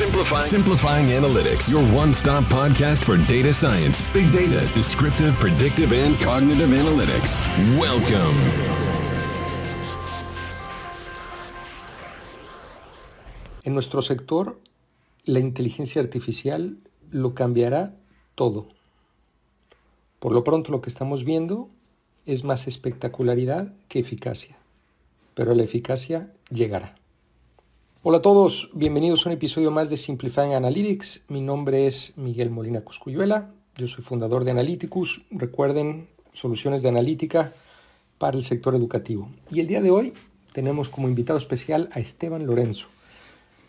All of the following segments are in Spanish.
Simplifying. Simplifying Analytics, your one stop podcast for data science, big data, descriptive, predictive, and cognitive analytics. Welcome. En nuestro sector, la inteligencia artificial lo cambiará todo. Por lo pronto lo que estamos viendo es más espectacularidad que eficacia, pero la eficacia llegará. Hola a todos, bienvenidos a un episodio más de Simplifying Analytics. Mi nombre es Miguel Molina Coscuyuela, yo soy fundador de Analyticus. Recuerden, soluciones de analítica para el sector educativo. Y el día de hoy tenemos como invitado especial a Esteban Lorenzo,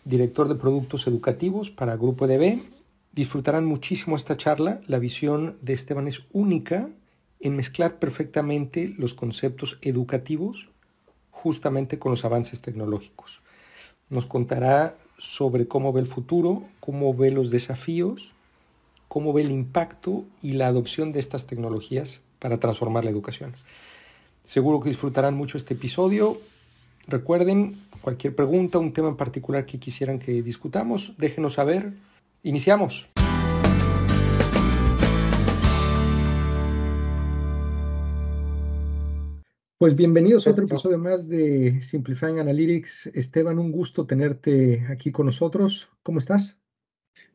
director de productos educativos para Grupo EDB. Disfrutarán muchísimo esta charla. La visión de Esteban es única en mezclar perfectamente los conceptos educativos justamente con los avances tecnológicos nos contará sobre cómo ve el futuro, cómo ve los desafíos, cómo ve el impacto y la adopción de estas tecnologías para transformar la educación. Seguro que disfrutarán mucho este episodio. Recuerden, cualquier pregunta, un tema en particular que quisieran que discutamos, déjenos saber. Iniciamos. Pues bienvenidos a otro episodio más de Simplifying Analytics. Esteban, un gusto tenerte aquí con nosotros. ¿Cómo estás?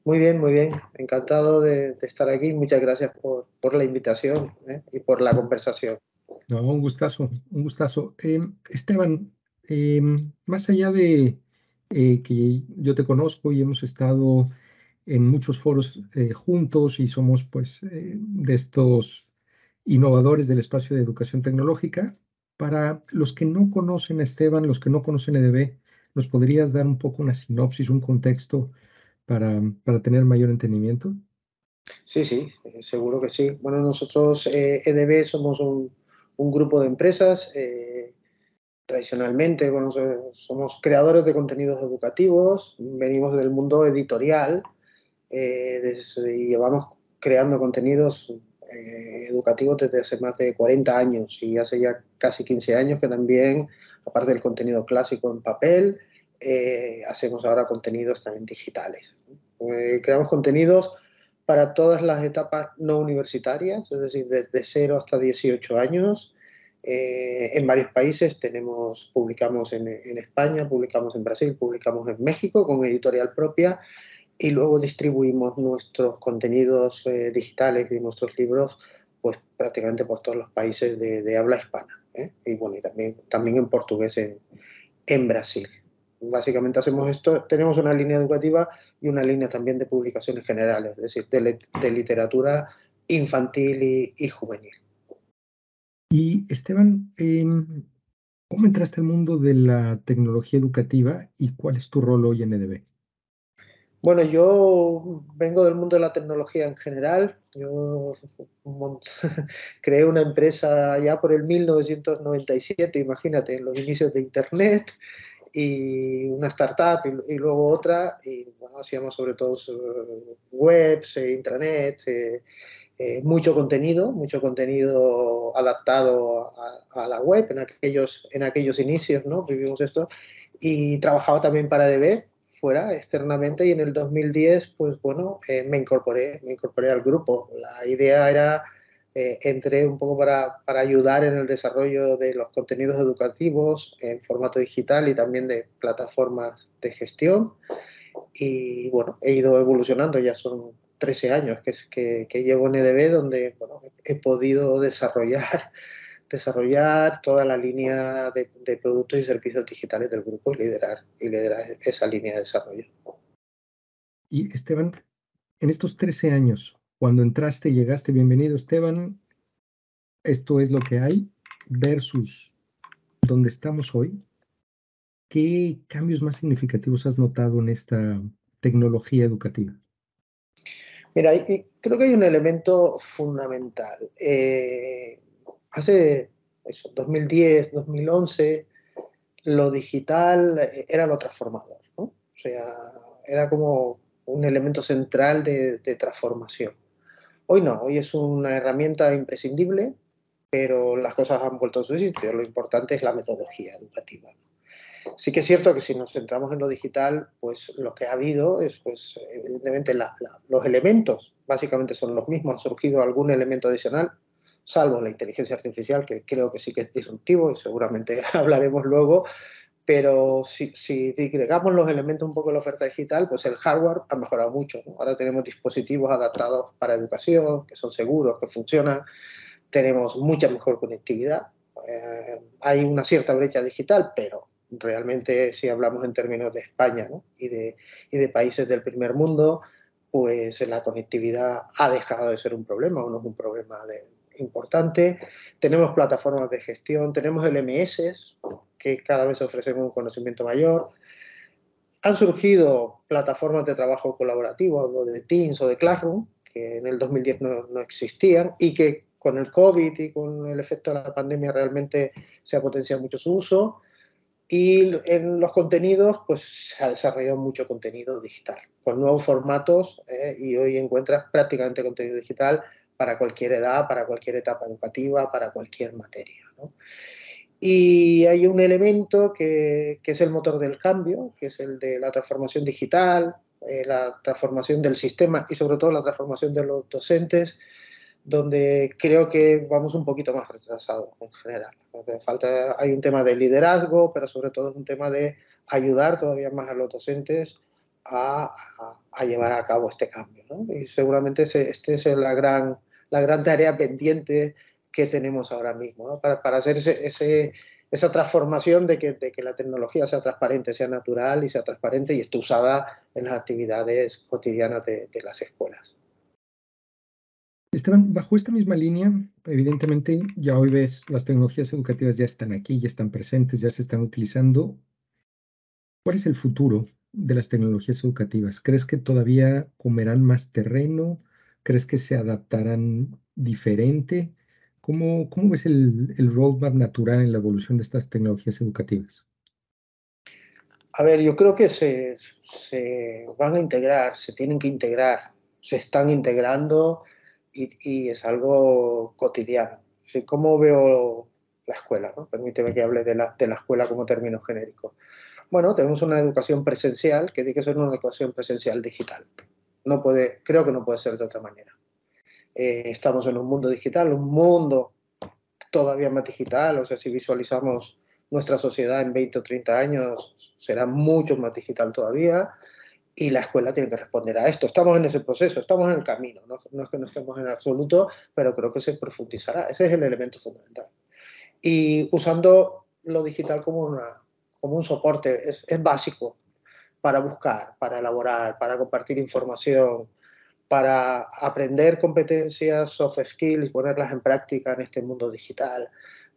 Muy bien, muy bien. Encantado de, estar aquí. Muchas gracias por, la invitación ¿eh? y por la conversación. No, un gustazo, un gustazo. Em, Esteban, em, más allá de eh, que yo te conozco y hemos estado en muchos foros eh, juntos y somos pues de estos innovadores del espacio de educación tecnológica, para los que no conocen a Esteban, los que no conocen EDB, ¿nos podrías dar un poco una sinopsis, un contexto para, tener mayor entendimiento? Sí, sí, eh, seguro que sí. Bueno, nosotros, EDB, eh, e somos un, grupo de empresas. Eh, tradicionalmente, bueno, somos creadores de contenidos educativos, venimos del mundo editorial y llevamos creando contenidos eh, educativos desde hace más de 40 años y hace ya casi 15 años que también, aparte del contenido clásico en papel, eh, hacemos ahora contenidos también digitales. Eh, creamos contenidos para todas las etapas no universitarias, es decir, desde 0 hasta 18 años. en varios países tenemos, publicamos en, en, España, publicamos en Brasil, publicamos en México con editorial propia y luego distribuimos nuestros contenidos eh, digitales y nuestros libros pues prácticamente por todos los países de, habla hispana ¿eh? y bueno y también también en portugués en, en, Brasil básicamente hacemos esto tenemos una línea educativa y una línea también de publicaciones generales es decir de, de literatura infantil y, juvenil y Esteban ¿cómo entraste al mundo de la tecnología educativa y cuál es tu rol hoy en EDB? Bueno, yo vengo del mundo de la tecnología en general. Yo creé una empresa ya por el 1997, imagínate, en los inicios de Internet, y una startup y, luego otra. Y bueno, hacíamos sobre todo eh, webs, e intranet, eh, eh, mucho contenido, mucho contenido adaptado a, a, la web en aquellos, en aquellos inicios, ¿no? Vivimos esto. Y trabajaba también para DB, fuera externamente y en el 2010 pues bueno eh, me incorporé me incorporé al grupo. La idea era eh, entré un poco para, para, ayudar en el desarrollo de los contenidos educativos en formato digital y también de plataformas de gestión. Y bueno he ido evolucionando ya son 13 años que, que, que llevo en EDB donde bueno, he podido desarrollar desarrollar toda la línea de, productos y servicios digitales del grupo y liderar, y liderar esa línea de desarrollo. Y Esteban, en estos 13 años, cuando entraste y llegaste, bienvenido Esteban, esto es lo que hay versus donde estamos hoy. ¿Qué cambios más significativos has notado en esta tecnología educativa? Mira, creo que hay un elemento fundamental. Eh, hace eso, 2010, 2011, lo digital era lo transformador. O sea, era como un elemento central de, transformación. Hoy no, hoy es una herramienta imprescindible, pero las cosas han vuelto a su sitio. Lo importante es la metodología educativa. Sí que es cierto que si nos centramos en lo digital, pues lo que ha habido es, pues, evidentemente, los elementos básicamente son los mismos. Ha surgido algún elemento adicional, salvo la inteligencia artificial, que creo que sí que es disruptivo y seguramente hablaremos luego. Pero si, si digregamos los elementos un poco de la oferta digital, pues el hardware ha mejorado mucho. Ahora tenemos dispositivos adaptados para educación, que son seguros, que funcionan. Tenemos mucha mejor conectividad. Eh, hay una cierta brecha digital, pero realmente si hablamos en términos de España y, de, y de países del primer mundo, pues la conectividad ha dejado de ser un problema o no es un problema importante. Tenemos plataformas de gestión, tenemos LMS que cada vez ofrecen un conocimiento mayor. Han surgido plataformas de trabajo colaborativo, de Teams o de Classroom, que en el 2010 no, no existían y que con el COVID y con el efecto de la pandemia realmente se ha potenciado mucho su uso. Y en los contenidos, pues se ha desarrollado mucho contenido digital, con nuevos formatos, eh, y hoy encuentras prácticamente contenido digital para cualquier edad, para cualquier etapa educativa, para cualquier materia. Y hay un elemento que, que, es el motor del cambio, que es el de la transformación digital, eh, la transformación del sistema y sobre todo la transformación de los docentes, donde creo que vamos un poquito más retrasados en general. Falta, hay un tema de liderazgo, pero sobre todo es un tema de ayudar todavía más a los docentes a, a, llevar a cabo este cambio. ¿no? Y seguramente este es la gran, la gran tarea pendiente que tenemos ahora mismo, para, para, hacer esa transformación de que, de que, la tecnología sea transparente, sea natural y sea transparente y esté usada en las actividades cotidianas de, de las escuelas. Esteban, bajo esta misma línea, evidentemente ya hoy ves las tecnologías educativas ya están aquí, ya están presentes, ya se están utilizando. ¿Cuál es el futuro de las tecnologías educativas? ¿Crees que todavía comerán más terreno? ¿Crees que se adaptarán diferente? ¿Cómo, cómo ves el, el roadmap natural en la evolución de estas tecnologías educativas? A ver, yo creo que se, se van a integrar, se tienen que integrar, se están integrando y, es algo cotidiano. ¿Cómo veo la escuela? ¿no? Permíteme que hable de la, de la escuela como término genérico. Bueno, tenemos una educación presencial que tiene que ser una educación presencial digital. No puede, creo que no puede ser de otra manera. Eh, estamos en un mundo digital, un mundo todavía más digital, o sea, si visualizamos nuestra sociedad en 20 o 30 años, será mucho más digital todavía y la escuela tiene que responder a esto. Estamos en ese proceso, estamos en el camino, no, es que no estemos en absoluto, pero creo que se profundizará. Ese es el elemento fundamental. Y usando lo digital como, una, como un soporte, es, es básico para buscar, para elaborar, para compartir información, para aprender competencias, soft skills ponerlas en práctica en este mundo digital,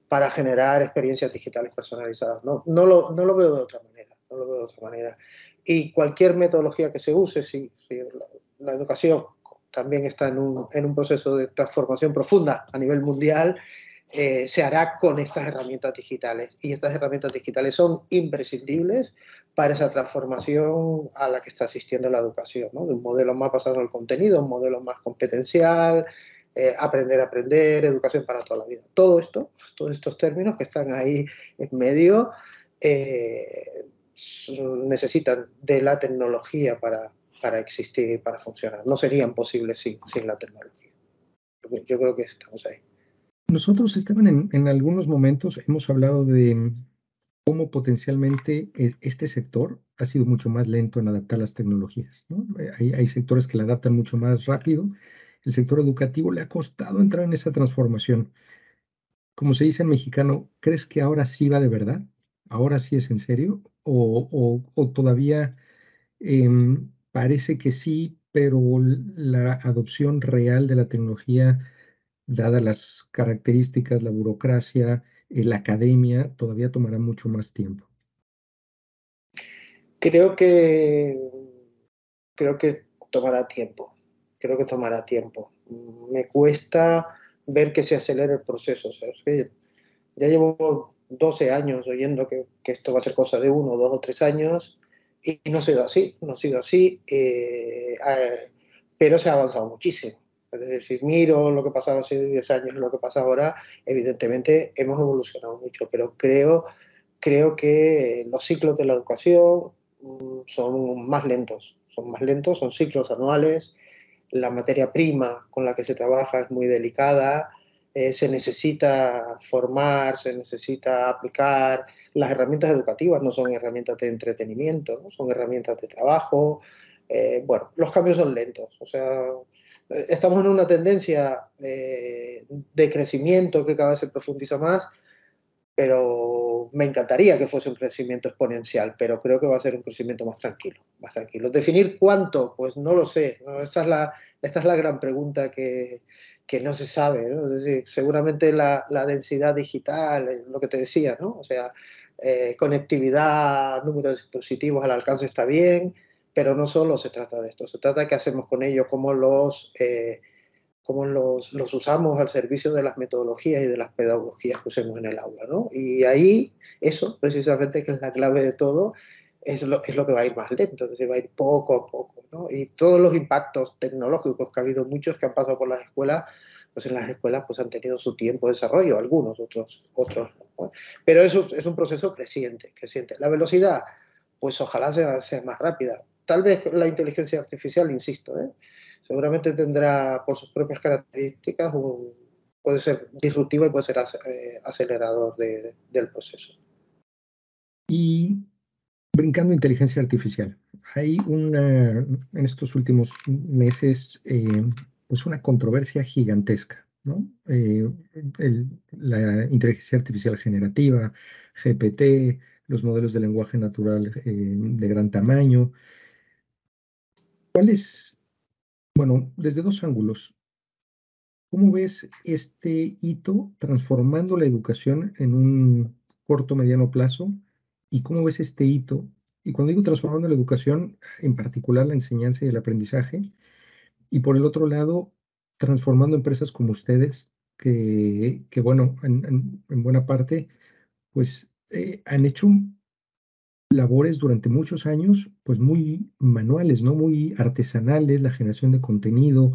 para generar experiencias digitales personalizadas. No, no, lo, no lo veo de otra manera, no lo veo de otra manera y cualquier metodología que se use, si, la, educación también está en un, en un, proceso de transformación profunda a nivel mundial, eh, se hará con estas herramientas digitales. Y estas herramientas digitales son imprescindibles para esa transformación a la que está asistiendo la educación, de un modelo más basado en el contenido, un modelo más competencial, eh, aprender a aprender, educación para toda la vida. Todo esto, todos estos términos que están ahí en medio, eh, necesitan de la tecnología para, para existir y para funcionar. No serían posibles sin, sin la tecnología. Yo creo que estamos ahí. Nosotros, Esteban, en, en algunos momentos hemos hablado de cómo potencialmente este sector ha sido mucho más lento en adaptar las tecnologías. ¿no? Hay, hay, sectores que la adaptan mucho más rápido. El sector educativo le ha costado entrar en esa transformación. Como se dice en mexicano, ¿crees que ahora sí va de verdad? ¿Ahora sí es en serio? o, todavía em, parece que sí, pero la adopción real de la tecnología, dadas las características, la burocracia, eh, la academia, todavía tomará mucho más tiempo. Creo que creo que tomará tiempo. Creo que tomará tiempo. Me cuesta ver que se acelere el proceso. Ya llevo 12 años oyendo que, esto va a ser cosa de uno, dos o tres años y no ha sido así, no ha sido así, eh, eh, pero se ha avanzado muchísimo. Si miro lo que pasaba hace 10 años lo que pasa ahora, evidentemente hemos evolucionado mucho, pero creo creo que los ciclos de la educación mm, son más lentos, son más lentos, son ciclos anuales, la materia prima con la que se trabaja es muy delicada, eh, se necesita formar, se necesita aplicar. Las herramientas educativas no son herramientas de entretenimiento, son herramientas de trabajo. Eh, bueno, los cambios son lentos, o sea, estamos en una tendencia eh, de crecimiento que cada vez se profundiza más, pero me encantaría que fuese un crecimiento exponencial, pero creo que va a ser un crecimiento más tranquilo, más tranquilo. Definir cuánto, pues no lo sé. Esta, es la, esta es la gran pregunta que, que no se sabe. seguramente la, la, densidad digital, lo que te decía, ¿no? O sea, eh, conectividad, número de dispositivos al alcance está bien, pero no solo se trata de esto, se trata de qué hacemos con ellos, cómo los, eh, cómo los, los, usamos al servicio de las metodologías y de las pedagogías que usemos en el aula. ¿no? Y ahí, eso precisamente que es la clave de todo, es lo, es lo que va a ir más lento, es decir, va a ir poco a poco. ¿no? Y todos los impactos tecnológicos que ha habido muchos que han pasado por las escuelas, pues en las escuelas pues han tenido su tiempo de desarrollo, algunos, otros, otros ¿no? Pero eso es un proceso creciente, creciente. La velocidad, pues ojalá sea, sea más rápida tal vez la inteligencia artificial, insisto, ¿eh? seguramente tendrá por sus propias características, puede ser disruptivo y puede ser eh, acelerador de, del proceso. Y brincando inteligencia artificial, hay una, en estos últimos meses eh, pues una controversia gigantesca. ¿no? Eh, la inteligencia artificial generativa, GPT, los modelos de lenguaje natural de gran tamaño, ¿Cuál es, bueno, desde dos ángulos, cómo ves este hito transformando la educación en un corto, mediano plazo? ¿Y cómo ves este hito? Y cuando digo transformando la educación, en particular la enseñanza y el aprendizaje, y por el otro lado, transformando empresas como ustedes, que, que bueno, en, en, buena parte, pues eh, han hecho labores durante muchos años, pues muy manuales, ¿no? Muy artesanales, la generación de contenido.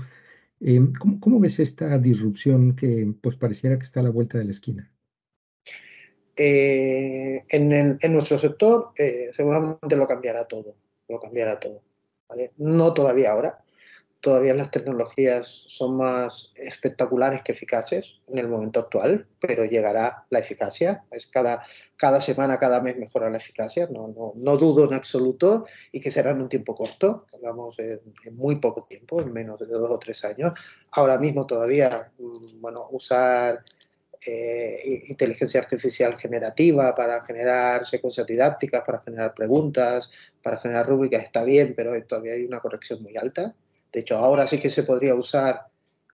Eh, ¿cómo, ¿cómo, ves esta disrupción que pues pareciera que está a la vuelta de la esquina? Eh, en, nuestro sector eh, seguramente lo cambiará todo, lo cambiará todo. No todavía ahora, todavía las tecnologías son más espectaculares que eficaces en el momento actual, pero llegará la eficacia. Es cada, cada semana, cada mes mejora la eficacia, no, no, no dudo en absoluto, y que será en un tiempo corto, hablamos en, muy poco tiempo, en menos de dos o tres años. Ahora mismo todavía, mm, bueno, usar eh, inteligencia artificial generativa para generar secuencias didácticas, para generar preguntas, para generar rúbricas está bien, pero todavía hay una corrección muy alta de hecho, ahora sí que se podría usar,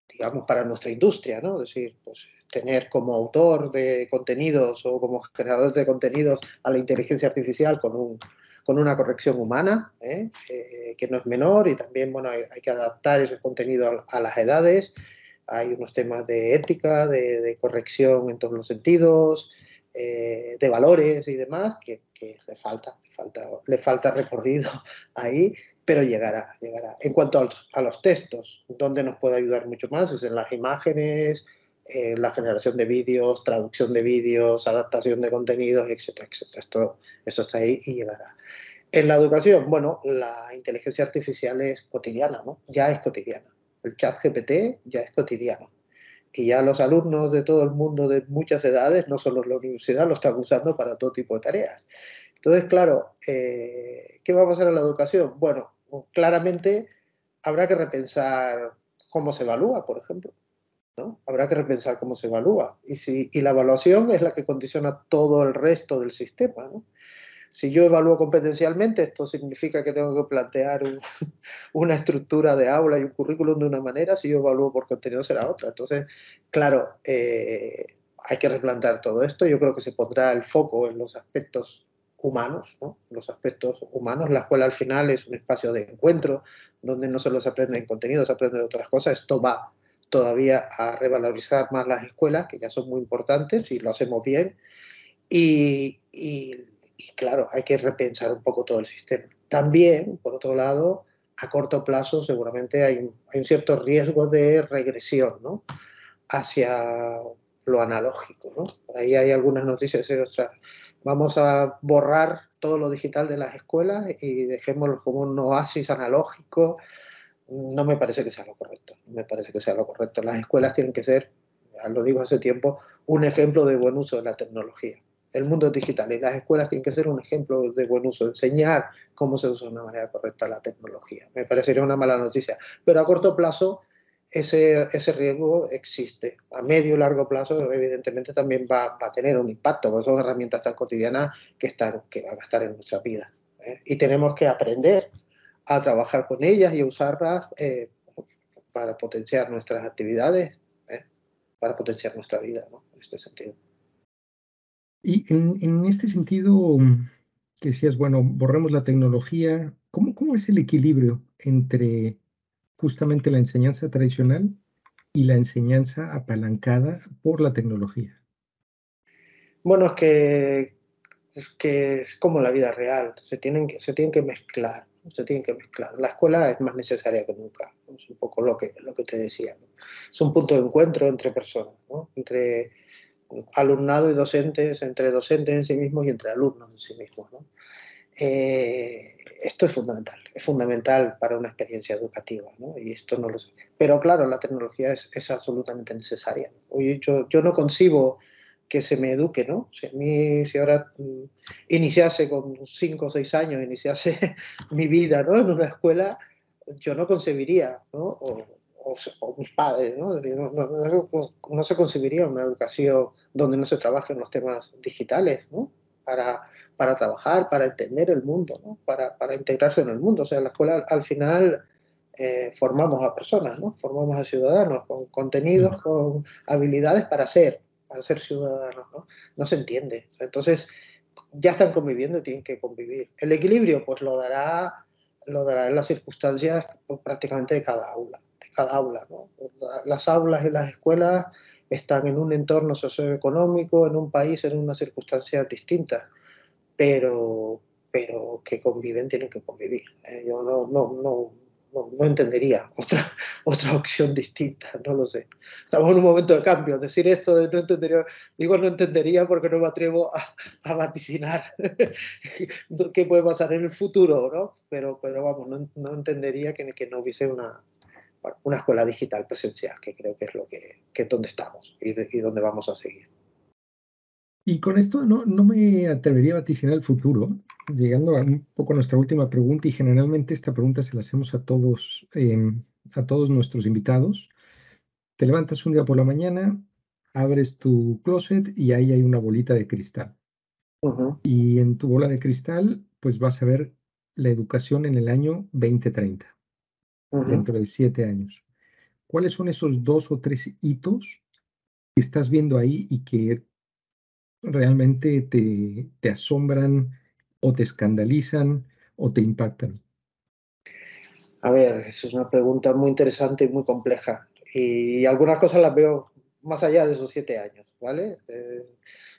digamos, para nuestra industria, ¿no? Es decir, pues tener como autor de contenidos o como generador de contenidos a la inteligencia artificial con, un, con una corrección humana, ¿eh? Eh, que no es menor, y también, bueno, hay, hay que adaptar ese contenido a, a, las edades. Hay unos temas de ética, de, de corrección en todos los sentidos, eh, de valores y demás, que, que le, falta, le, falta, le falta recorrido ahí pero llegará, llegará. En cuanto a los, textos, donde nos puede ayudar mucho más es en las imágenes, en la generación de vídeos, traducción de vídeos, adaptación de contenidos, etcétera, etcétera. Esto, esto está ahí y llegará. En la educación, bueno, la inteligencia artificial es cotidiana, ¿no? Ya es cotidiana. El chat GPT ya es cotidiano. Y ya los alumnos de todo el mundo de muchas edades, no solo en la universidad, lo están usando para todo tipo de tareas. Entonces, claro, eh, ¿qué va a pasar en la educación? Bueno, claramente habrá que repensar cómo se evalúa, por ejemplo. ¿no? Habrá que repensar cómo se evalúa. Y, si, y la evaluación es la que condiciona todo el resto del sistema. ¿no? Si yo evalúo competencialmente, esto significa que tengo que plantear un, una estructura de aula y un currículum de una manera, si yo evalúo por contenido será otra. Entonces, claro, eh, hay que replantear todo esto. Yo creo que se pondrá el foco en los aspectos humanos, ¿no? los aspectos humanos. La escuela al final es un espacio de encuentro donde no solo se aprende en contenido, se aprende de otras cosas. Esto va todavía a revalorizar más las escuelas, que ya son muy importantes y lo hacemos bien. Y, y, y claro, hay que repensar un poco todo el sistema. También, por otro lado, a corto plazo seguramente hay hay un cierto riesgo de regresión ¿no? hacia lo analógico. ¿no? Por ahí hay algunas noticias de, vamos a borrar todo lo digital de las escuelas y dejémoslo como un oasis analógico, no me parece que sea lo correcto. No me parece que sea lo correcto. Las escuelas tienen que ser, ya lo digo hace tiempo, un ejemplo de buen uso de la tecnología. El mundo es digital y las escuelas tienen que ser un ejemplo de buen uso, enseñar cómo se usa de una manera correcta la tecnología. Me parecería una mala noticia. Pero a corto plazo ese, ese riesgo existe. A medio y largo plazo, evidentemente, también va, a tener un impacto, porque son herramientas tan cotidianas que, están, que van a estar en nuestra vida. ¿eh? Y tenemos que aprender a trabajar con ellas y a usarlas eh, para potenciar nuestras actividades, ¿eh? para potenciar nuestra vida, ¿no? en este sentido. Y en, en, este sentido, que decías, bueno, borremos la tecnología, ¿cómo, ¿cómo es el equilibrio entre justamente la enseñanza tradicional y la enseñanza apalancada por la tecnología? Bueno, es que es, que es como la vida real, se tienen que, se tienen que mezclar, se tienen que mezclar. La escuela es más necesaria que nunca, es un poco lo que, lo que te decía. Es un punto de encuentro entre personas, entre alumnado y docentes, entre docentes en sí mismos y entre alumnos en sí mismos. Eh, esto es fundamental, es fundamental para una experiencia educativa, ¿no? Y esto no lo sé. Pero claro, la tecnología es, es absolutamente necesaria. yo, yo no concibo que se me eduque, ¿no? Si a mí, si ahora mm, iniciase con 5 o 6 años, iniciase mi vida, ¿no? En una escuela, yo no concebiría, ¿no? O, o, mis padres, ¿no? No, no, no, se concebiría una educación donde no se trabajen los temas digitales, ¿no? Para, para trabajar, para entender el mundo, ¿no? para, para, integrarse en el mundo. O sea, la escuela al final eh, formamos a personas, ¿no? formamos a ciudadanos con contenidos, con habilidades para ser, para ser ciudadanos. No, no se entiende. Entonces, ya están conviviendo y tienen que convivir. El equilibrio, pues lo dará, lo dará en las circunstancias pues, prácticamente de cada aula. De cada aula ¿no? Las aulas y las escuelas están en un entorno socioeconómico, en un país, en unas circunstancias distintas pero, pero que conviven tienen que convivir. ¿eh? Yo no, no, no, no, entendería otra, otra opción distinta, no lo sé. Estamos en un momento de cambio. Decir esto de no entendería, digo no entendería porque no me atrevo a, a vaticinar qué puede pasar en el futuro, ¿no? Pero, pero vamos, no, no entendería que, que, no hubiese una, una escuela digital presencial, que creo que es lo que, que es donde estamos y, y donde vamos a seguir. Y con esto no, no me atrevería a vaticinar el futuro, llegando a un poco a nuestra última pregunta, y generalmente esta pregunta se la hacemos a todos, em, a todos nuestros invitados. Te levantas un día por la mañana, abres tu closet y ahí hay una bolita de cristal. Y en tu bola de cristal, pues vas a ver la educación en el año 2030, dentro de siete años. ¿Cuáles son esos dos o tres hitos que estás viendo ahí y que realmente te, te asombran o te escandalizan o te impactan? A ver, es una pregunta muy interesante y muy compleja. Y algunas cosas las veo más allá de esos siete años, ¿vale? Eh,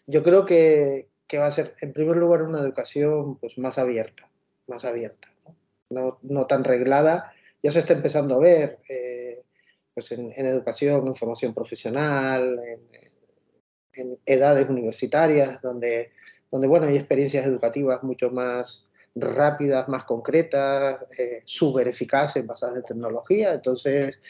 yo creo que, que, va a ser, en primer lugar, una educación pues, más abierta, más abierta, ¿no? no, tan reglada. Ya se está empezando a ver eh, pues en, educación, en formación profesional, en, edades universitarias, donde, donde bueno, hay experiencias educativas mucho más rápidas, más concretas, eh, súper eficaces, basadas en tecnología. Entonces,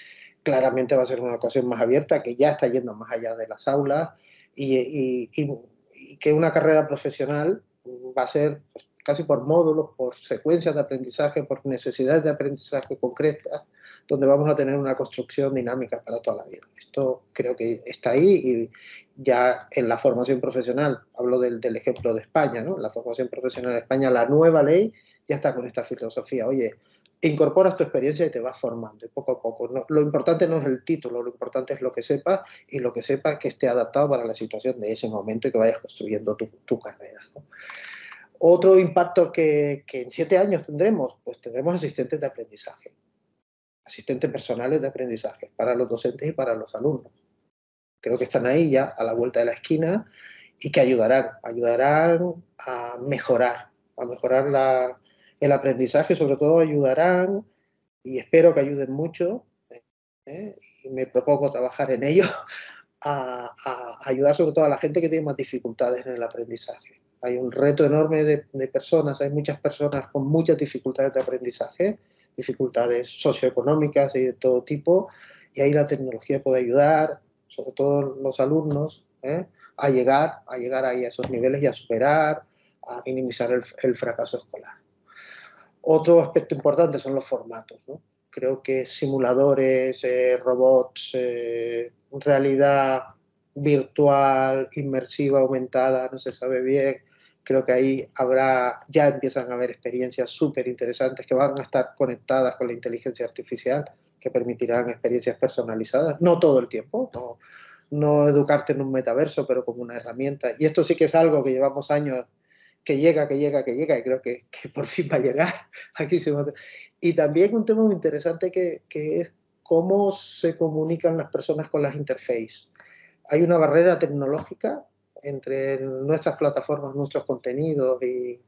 claramente va a ser una educación más abierta, que ya está yendo más allá de las aulas y, y, que una carrera profesional va a ser pues, casi por módulos, por secuencias de aprendizaje, por necesidades de aprendizaje concretas, donde vamos a tener una construcción dinámica para toda la vida. Esto creo que está ahí y ya en la formación profesional, hablo del, del ejemplo de España, ¿no? la formación profesional de España, la nueva ley ya está con esta filosofía. Oye, incorporas tu experiencia y te vas formando, poco a poco. No, lo importante no es el título, lo importante es lo que sepas y lo que sepas que esté adaptado para la situación de ese momento y que vayas construyendo tu, tu carrera. Otro impacto que, en siete años tendremos, pues tendremos asistentes de aprendizaje, asistentes personales de aprendizaje para los docentes y para los alumnos. Creo que están ahí ya a la vuelta de la esquina y que ayudarán, ayudarán a mejorar, a mejorar el aprendizaje, sobre todo ayudarán, y espero que ayuden mucho, ¿eh? y me propongo trabajar en ello, a ayudar sobre todo a la gente que tiene más dificultades en el aprendizaje Hay un reto enorme de, personas, hay muchas personas con muchas dificultades de aprendizaje, dificultades socioeconómicas y de todo tipo, y ahí la tecnología puede ayudar, sobre todo los alumnos, ¿eh? a llegar, a llegar ahí a esos niveles y a superar, a minimizar el, fracaso escolar. Otro aspecto importante son los formatos. Creo que simuladores, eh, robots, eh, realidad virtual, inmersiva, aumentada, no se sabe bien. Creo que ahí habrá, ya empiezan a haber experiencias súper interesantes que van a estar conectadas con la inteligencia artificial, que permitirán experiencias personalizadas, no todo el tiempo, no, no educarte en un metaverso, pero como una herramienta. Y esto sí que es algo que llevamos años que llega, que llega, que llega, y creo que, que por fin va a llegar. Aquí se Y también un tema muy interesante que, que, es cómo se comunican las personas con las interfaces. Hay una barrera tecnológica entre nuestras plataformas, nuestros contenidos y,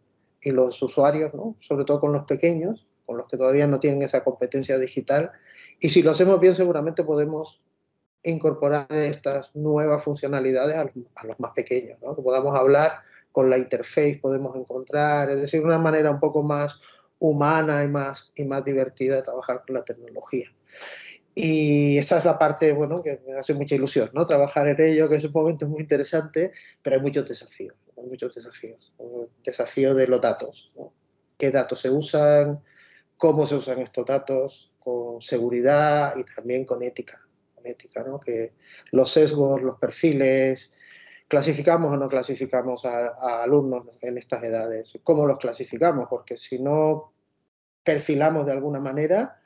los usuarios, sobre todo con los pequeños, con los que todavía no tienen esa competencia digital. Y si lo hacemos bien, seguramente podemos incorporar estas nuevas funcionalidades a los más pequeños, ¿no? que podamos hablar con la interface podemos encontrar, es decir, una manera un poco más humana y más, y más divertida de trabajar con la tecnología. Y esa es la parte, bueno, que me hace mucha ilusión, ¿no? Trabajar en ello, que es un momento muy interesante, pero hay muchos desafíos, hay muchos desafíos. Desafío de los datos, ¿no? ¿Qué datos se usan? ¿Cómo se usan estos datos? Con seguridad y también con ética, ética, ¿no? Que los sesgos, los perfiles, ¿Clasificamos o no clasificamos a, a, alumnos en estas edades? ¿Cómo los clasificamos? Porque si no perfilamos de alguna manera,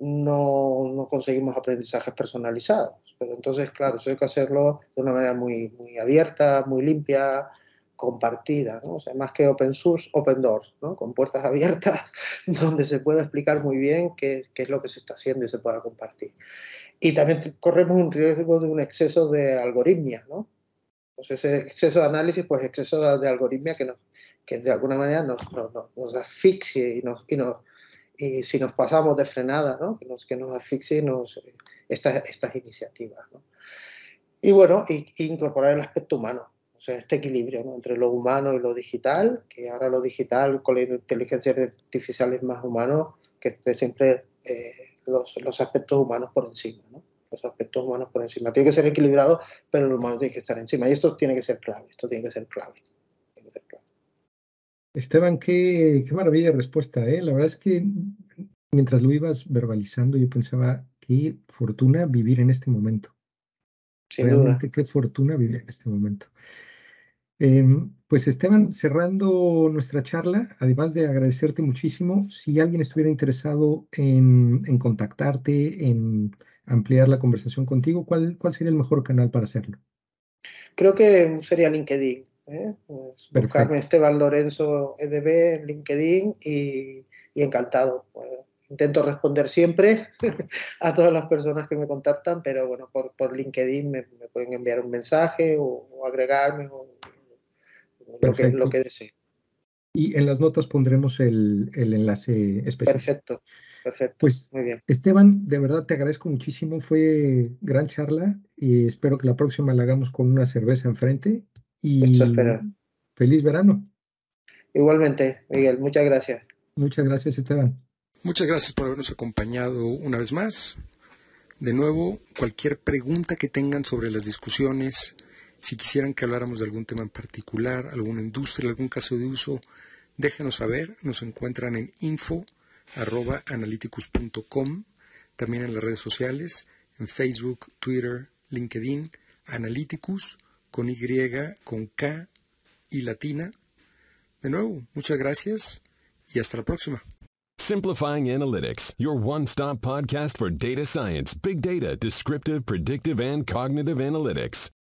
no, no conseguimos aprendizajes personalizados. Pero entonces, claro, eso hay que hacerlo de una manera muy, muy abierta, muy limpia, compartida, ¿no? o sea, más que open source, open doors, ¿no? con puertas abiertas donde se pueda explicar muy bien qué, qué, es lo que se está haciendo y se pueda compartir. Y también corremos un riesgo de un exceso de algoritmia, ¿no? Pues ese exceso de análisis, pues exceso de algoritmia que, nos, que de alguna manera nos, nos, nos asfixie y, nos, y, nos, y si nos pasamos de frenada, ¿no? que, nos, que nos asfixie nos, estas, estas iniciativas. ¿no? Y bueno, y, y incorporar el aspecto humano, o sea, este equilibrio ¿no? entre lo humano y lo digital, que ahora lo digital con la inteligencia artificial es más humano, que esté siempre eh, los, los aspectos humanos por encima. ¿no? los aspectos humanos por encima. Tiene que ser equilibrado, pero el humano tiene que estar encima. Y esto tiene que ser clave, esto tiene que ser clave. Esteban, qué, qué, maravilla de respuesta. ¿eh? La verdad es que mientras lo ibas verbalizando, yo pensaba, qué fortuna vivir en este momento. Sin Realmente duda. qué fortuna vivir en este momento. Eh, pues Esteban, cerrando nuestra charla, además de agradecerte muchísimo, si alguien estuviera interesado en, en contactarte, en ampliar la conversación contigo, ¿cuál, ¿cuál sería el mejor canal para hacerlo? Creo que sería LinkedIn. ¿Eh? Pues buscarme Esteban Lorenzo EDB en LinkedIn y, y encantado. Pues, intento responder siempre a todas las personas que me contactan, pero bueno, por, por LinkedIn me, me, pueden enviar un mensaje o, o agregarme o lo que, lo que desee. Y en las notas pondremos el, el enlace especial. Perfecto. Perfecto. Pues, muy bien. Esteban, de verdad te agradezco muchísimo. Fue gran charla y espero que la próxima la hagamos con una cerveza enfrente. Y Esto espero. feliz verano. Igualmente, Miguel, muchas gracias. Muchas gracias, Esteban. Muchas gracias por habernos acompañado una vez más. De nuevo, cualquier pregunta que tengan sobre las discusiones, si quisieran que habláramos de algún tema en particular, alguna industria, algún caso de uso, déjenos saber. Nos encuentran en info arroba analyticus.com, también en las redes sociales, en Facebook, Twitter, LinkedIn, Analyticus, con Y, con K y latina. De nuevo, muchas gracias y hasta la próxima. Simplifying Analytics, your one-stop podcast for data science, big data, descriptive, predictive, and cognitive analytics.